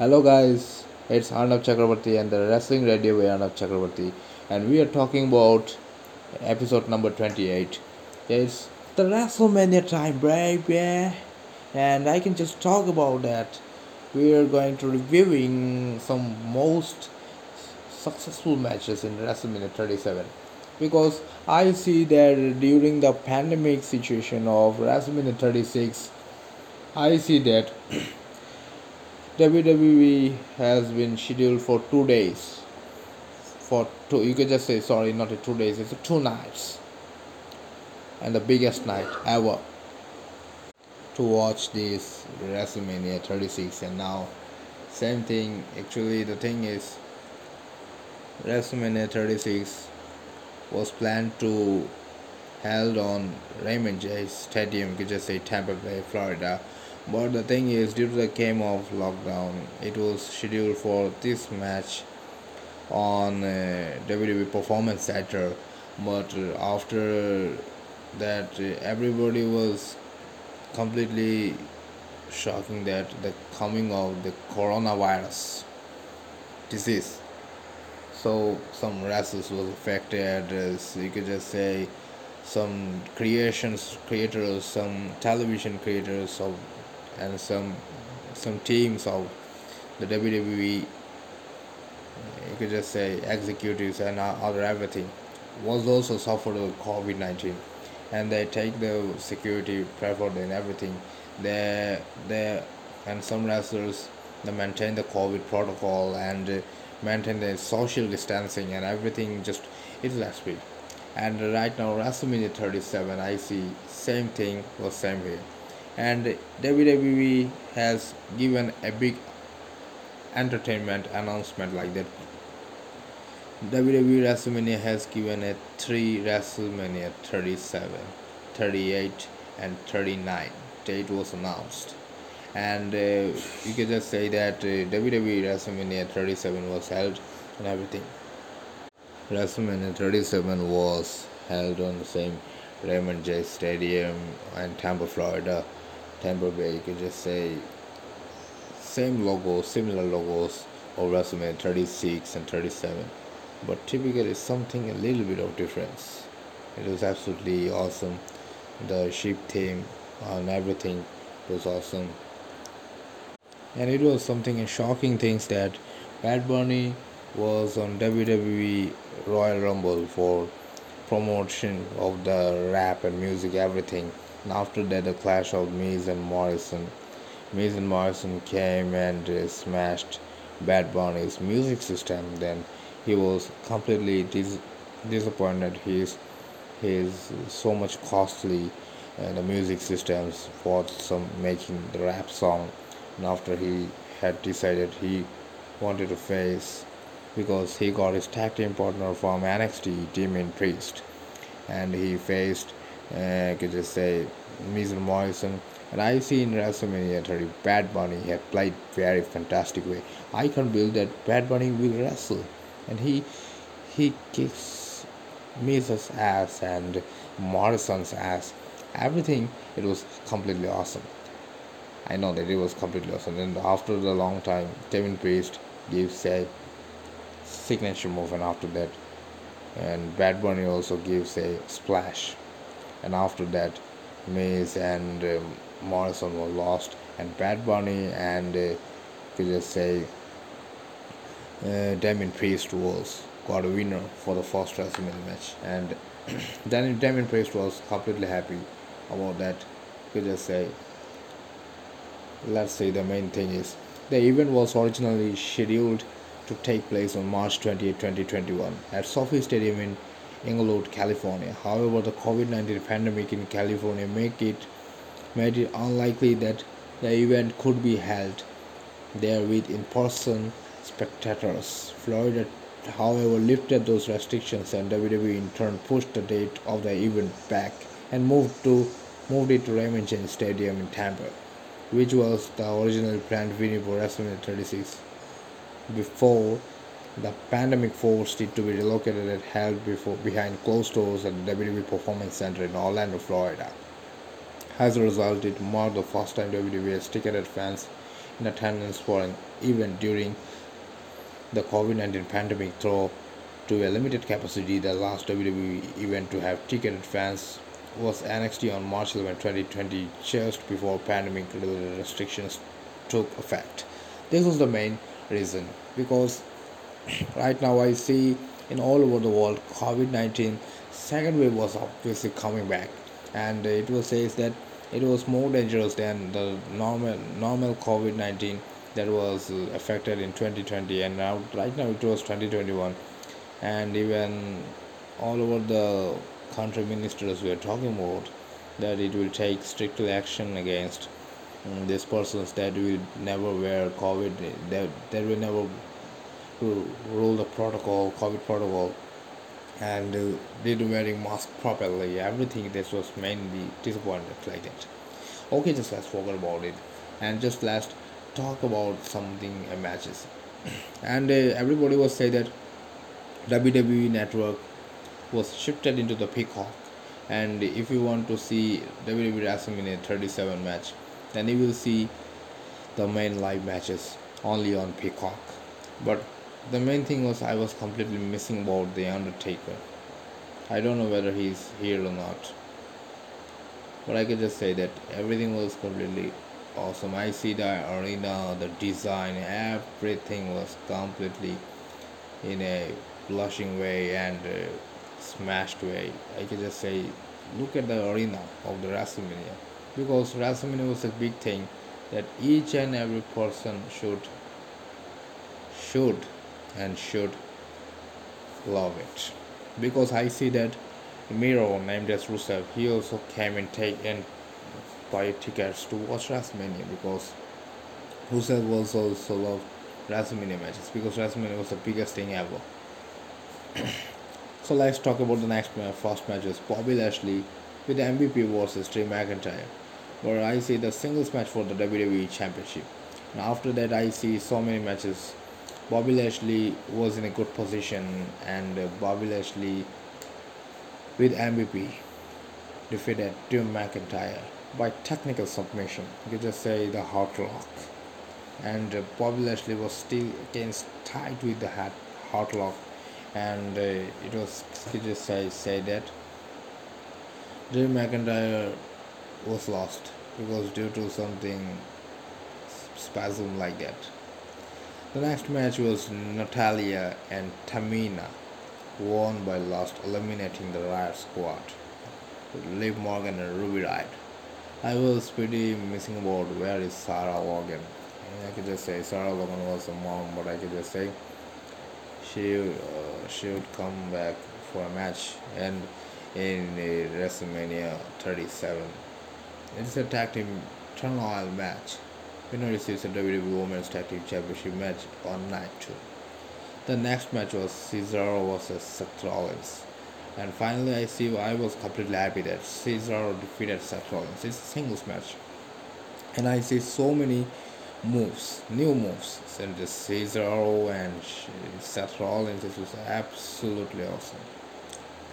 Hello guys, it's Arnob Chakraborty and the Wrestling Radio by Arnob Chakraborty and we are talking about episode number 28. It's the WrestleMania time, baby. And I can just talk about that. We are going to reviewing some most successful matches in WrestleMania 37 because I see that during the pandemic situation of WrestleMania 36 I see that WWE has been scheduled for two days. For two, you can just say sorry, not a two days. It's two nights, and the biggest night ever to watch this WrestleMania 36. And now, same thing. Actually, the thing is, WrestleMania 36 was planned to held on Raymond J. Stadium, you could just say Tampa Bay, Florida but the thing is, due to the game of lockdown, it was scheduled for this match on uh, WWE Performance Center. But uh, after that, uh, everybody was completely shocking that the coming of the coronavirus disease. So some wrestlers was affected. As you could just say, some creations creators, some television creators of and some some teams of the WWE you could just say executives and other everything was also suffered with COVID-19 and they take the security preferred and everything. They they and some wrestlers they maintain the COVID protocol and maintain the social distancing and everything just it's less big and right now WrestleMania 37 I see same thing was same here and WWE has given a big entertainment announcement like that. WWE WrestleMania has given a three WrestleMania 37, 38, and 39 date was announced. And uh, you can just say that uh, WWE WrestleMania 37 was held and everything. WrestleMania 37 was held on the same Raymond J. Stadium in Tampa, Florida Tampa Bay, you can just say same logo, similar logos of WrestleMania 36 and 37, but typically something a little bit of difference. It was absolutely awesome. The ship theme and everything was awesome. And it was something shocking things that Bad Bunny was on WWE Royal Rumble for promotion of the rap and music everything and after that, the clash of Miz and Morrison. Miz and Morrison came and uh, smashed Bad Bunny's music system. Then he was completely dis- disappointed. He's he's so much costly uh, the music systems for some making the rap song. And after he had decided he wanted to face because he got his tag team partner from NXT, Damian Priest, and he faced I could just say Miz Morrison. And I see in WrestleMania 30, Bad Bunny had played very fantastic way. I can't believe that Bad Bunny will wrestle, and he he kicks Miz's ass and Morrison's ass. Everything it was completely awesome. I know that it was completely awesome. And after the long time, Kevin Priest gives a signature move, and after that, and Bad Bunny also gives a splash and after that Miz and um, Morrison were lost and Bad Bunny and uh, could just say uh, Damian Priest was got a winner for the first WrestleMania match. And then Damian Priest was completely happy about that. Could just say let's say the main thing is the event was originally scheduled to take place on March 28, 2021 at SoFi Stadium in Inglewood, California. However, the COVID-19 pandemic in California make it made it unlikely that the event could be held there with in-person spectators. Florida, however, lifted those restrictions, and WWE in turn pushed the date of the event back and moved to moved it to Raymond James Stadium in Tampa, which was the originally planned venue for WrestleMania 36. Before the pandemic forced it to be relocated and held before, behind closed doors at the WWE Performance Center in Orlando, Florida. As a result, it marked the first time WWE has ticketed fans in attendance for an event during the COVID 19 pandemic through to a limited capacity. The last WWE event to have ticketed fans was NXT on March 11, 2020, just before pandemic related restrictions took effect. This was the main reason because right now I see in all over the world COVID 19 second wave was obviously coming back. And it was says that it was more dangerous than the normal normal COVID 19 that was affected in 2020 and now right now it was 2021 and even all over the country ministers were talking about that it will take strict action against um, these persons that will never wear covid that, that will never rule the protocol covid protocol and uh, did wearing mask properly. Everything this was mainly disappointed like that okay just let's forget about it. And just let's talk about something uh, matches and uh, everybody was say that WWE network was shifted into the Peacock. And if you want to see WWE WrestleMania 37 match then you will see the main live matches only on Peacock. But the main thing was I was completely missing about the Undertaker. I don't know whether he's here or not. But I can just say that everything was completely awesome. I see the arena the design everything was completely in a blushing way and uh, smashed way. I can just say, look at the arena of the WrestleMania. Because WrestleMania was a big thing that each and every person should should and should love it because I see that Miro named as Rusev he also came and take and buy tickets to watch WrestleMania because Rusev was also loved WrestleMania matches because WrestleMania was the biggest thing ever so let's talk about the next match, first matches Bobby Lashley with MVP versus Drew McIntyre, where I see the singles match for the WWE Championship. And after that, I see so many matches. Bobby Lashley was in a good position, and uh, Bobby Lashley with MVP defeated Drew McIntyre by technical submission. You just say the Hurt Lock. And uh, Bobby Lashley was still against tight with the Hurt Lock and uh, it was you just say, say that Drew McIntyre was lost because due to something spasm like that. The next match was Natalya and Tamina won by Lost eliminating the Riot Squad Liv Morgan and Ruby Riott. I was pretty missing about where is Sarah Logan. I could just say Sarah Logan was a mom, but I could just say she uh, she would come back for a match and in WrestleMania 37. It's a tag team turmoil match. Winner receives a WWE Women's Tag Team Championship match on night two. The next match was Cesaro versus Seth Rollins. And finally, I see I was completely happy that Cesaro defeated Seth Rollins. It's a singles match. And I see so many moves, new moves. And the Cesaro and Seth Rollins, this was absolutely awesome.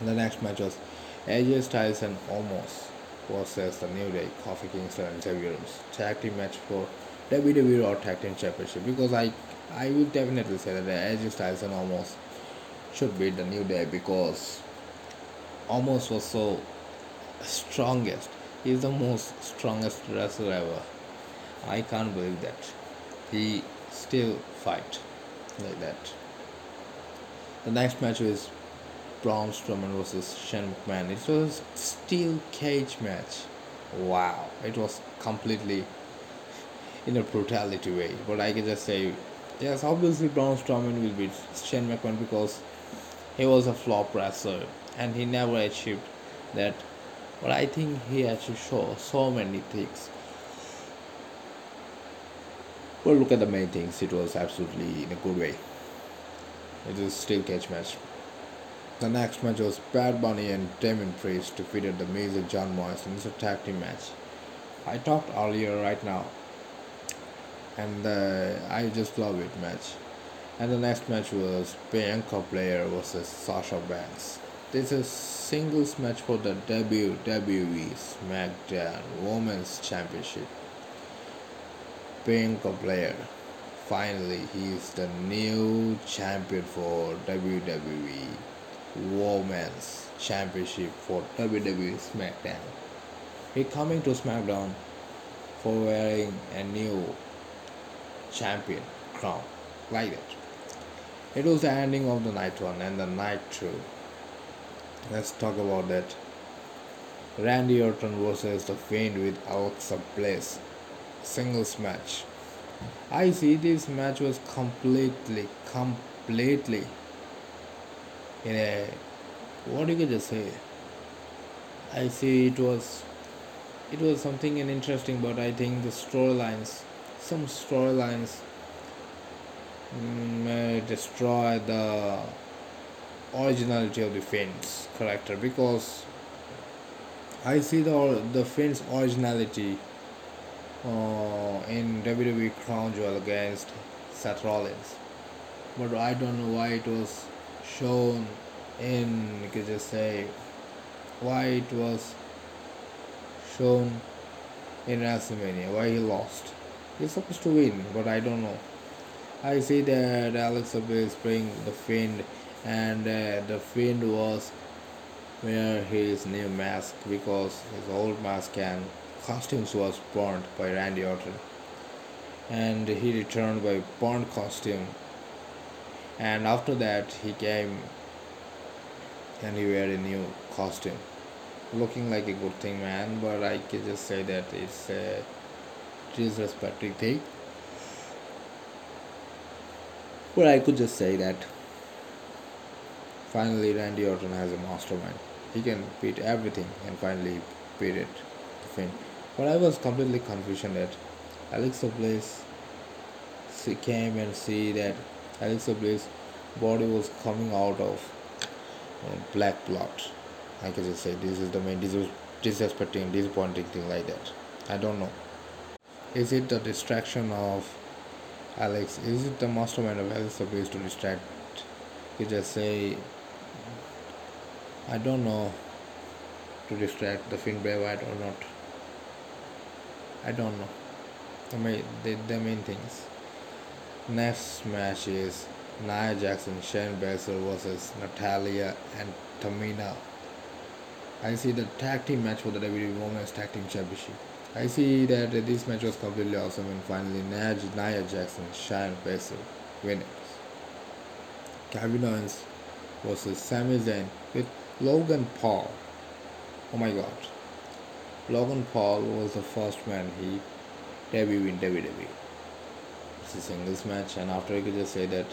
And the next match was AJ Styles and Omos versus the New Day, Kofi Kingston and Xavier tag team match for WWE Raw Tag Team Championship because I I would definitely say that AJ Styles and Omos should beat the New Day because Omos was so strongest. He's the most strongest wrestler ever. I can't believe that. He still fight like that. The next match was Braun Strowman versus Shane McMahon. It was steel cage match. Wow, it was completely in a brutality way. But I can just say, yes, obviously Braun Strowman will beat Shane McMahon because he was a flop wrestler and he never achieved that. But I think he had to so many things But look at the main things. It was absolutely in a good way. It was steel cage match. The next match was Bad Bunny and Damian Priest defeated The Miz and John Morrison. It's a tag team match. I talked earlier right now, and uh, I just love it match. And the next match was Bianca Belair versus Sasha Banks. This is singles match for the WWE SmackDown Women's Championship. Bianca Belair, Finally, he is the new champion for WWE Women's Championship for WWE SmackDown. He coming to SmackDown for wearing a new champion crown like that. It was the ending of the night one and the night two. Let's talk about that. Randy Orton versus The Fiend with Alexa Bliss singles match. I see this match was completely, completely in a what you could just say. I see it was it was something interesting, but I think the storylines, some storylines mm, may destroy the originality of the Fiend's character because I see the the Fiend's originality uh, in WWE Crown Jewel against Seth Rollins, but I don't know why it was shown in you could just say why it was shown in WrestleMania why he lost he's supposed to win but I don't know. I see that Alexa is playing the Fiend and uh, the Fiend was wear his new mask because his old mask and costumes was burned by Randy Orton. And he returned by burned costume. And after that he came and he wear a new costume. Looking like a good thing man but i can just say that it's a disrespecting thing but i could just say that finally randy orton has a mastermind he can beat everything and finally beat it Fiend. but i was completely confused that alexa bliss she came and see that alexa bliss body was coming out of uh, black blood I can just say this is the main dis- disrespecting, disappointing thing like that. I don't know. Is it the distraction of Alex? Is it the mastermind of Alex supposed to distract? You just say, I don't know, to distract the Fiend Bray Wyatt or not. I don't know. The main, the, the main things. Next match is Nia Jax, Shayna Baszler versus Natalya and Tamina I see the tag team match for the WWE Women's Tag Team Championship. I see that this match was completely awesome and finally Naj, Nia Jax, Shayna Baszler winners. Kevin Owens versus Sami Zayn with Logan Paul. Oh my god. Logan Paul was the first man he debuted in WWE. It's a singles match and after I could just say that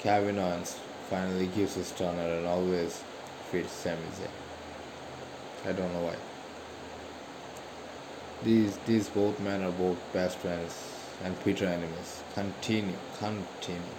Kevin Owens finally gives his turner and always fit Sami Zayn. I don't know why. These these both men are both best friends and Peter enemies. Continue, continue.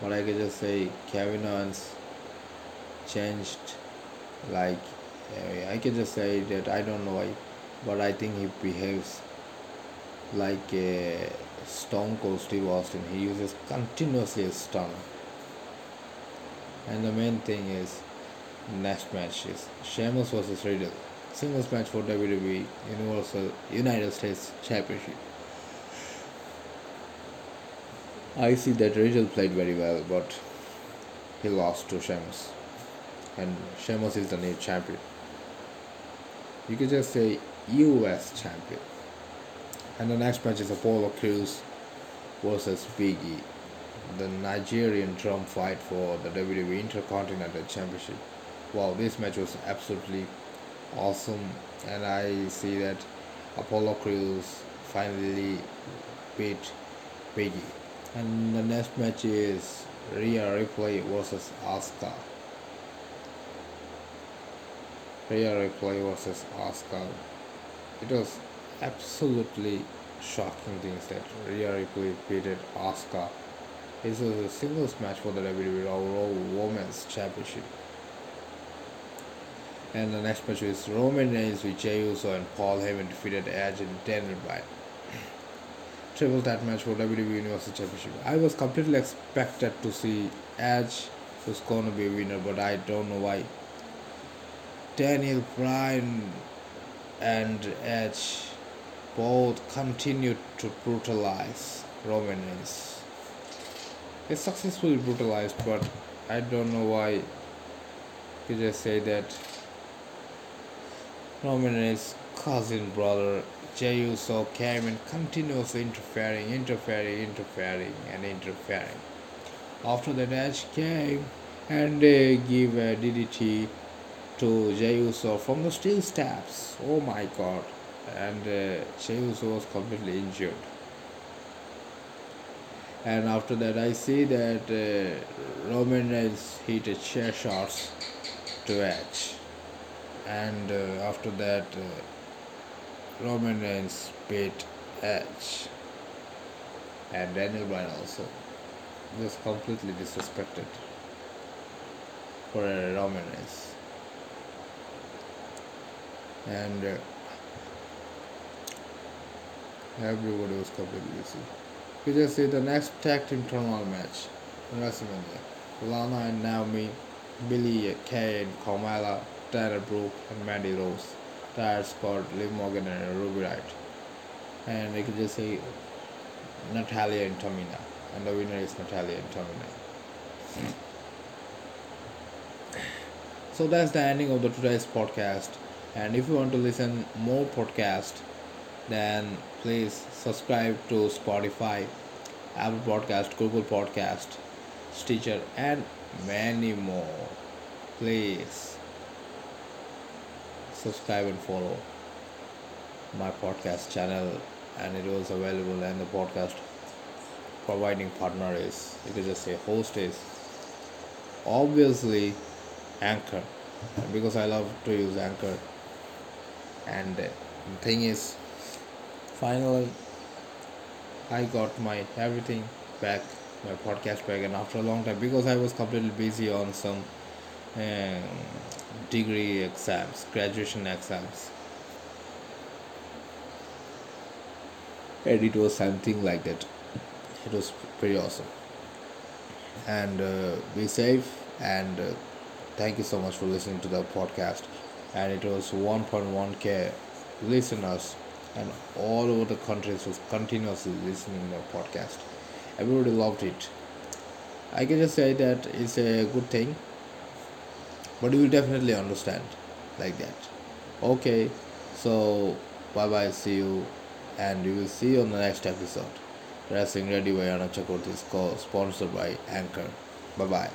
But I can just say Owens changed like eh, I can just say that I don't know why, but I think he behaves like a Stone Cold Steve Austin. He uses continuously a stunner. And the main thing is next match is Sheamus versus Riddle. Singles match for WWE Universal United States Championship. I see that Riddle played very well, but he lost to Sheamus. And Sheamus is the new champion. You could just say US champion. And the next match is Apollo Crews versus Big E. The Nigerian drum fight for the WWE Intercontinental Championship wow this match was absolutely awesome and I see that Apollo Crews finally beat Peggy and the next match is Rhea Ripley versus Asuka. Rhea Ripley versus Asuka. It was absolutely shocking things that Rhea Ripley beat Asuka. This was a singles match for the WWE Raw Women's Championship and the next match is Roman Reigns with Jey Uso and Paul Heyman defeated Edge and Daniel Bryan. Triple threat match for WWE Universal Championship. I was completely expected to see Edge was gonna be a winner, but I don't know why. Daniel Bryan and Edge both continued to brutalize Roman Reigns. They successfully brutalized, but I don't know why you just say that Roman Reigns' cousin brother Jey Uso came and continuously interfering, interfering, interfering, and interfering. After that, Edge came and they give a DDT to Jey Uso from the steel steps. Oh my god! And uh, Jey Uso was completely injured. And after that, I see that uh, Roman Reigns hit a chair shots to Edge, and uh, after that. Uh, Roman Reigns beat Edge and Daniel Bryan also was completely disrespected for a Roman Reigns and uh, everybody was completely busy. You just see the next tag team tournament match WrestleMania. Lana and Naomi, Billy Kay and Carmella, Dana Brooke and Mandy Rose. That's called Liv Morgan and Ruby Riott. And I could just say Natalya and Tamina. And the winner is Natalya and Tamina. So that's the ending of the today's podcast. And if you want to listen more podcast, then please subscribe to Spotify, Apple Podcast, Google Podcast, Stitcher, and many more. Please subscribe and follow my podcast channel and it was available and the podcast providing partner is you could just say host is obviously anchor. Because i love to use anchor and the thing is finally i got my everything back my podcast back and after a long time because i was completely busy on some um, degree exams, graduation exams. And it was something like that. It was pretty awesome. And uh, be safe and uh, thank you so much for listening to the podcast. And it was 1.1k listeners and all over the countries was continuously listening to the podcast. Everybody loved it. I can just say that it's a good thing but you will definitely understand like that. Okay so bye bye see you and we will see you on the next episode. Wrestling ready by Anna Chakravarti is sponsored by anchor. Bye bye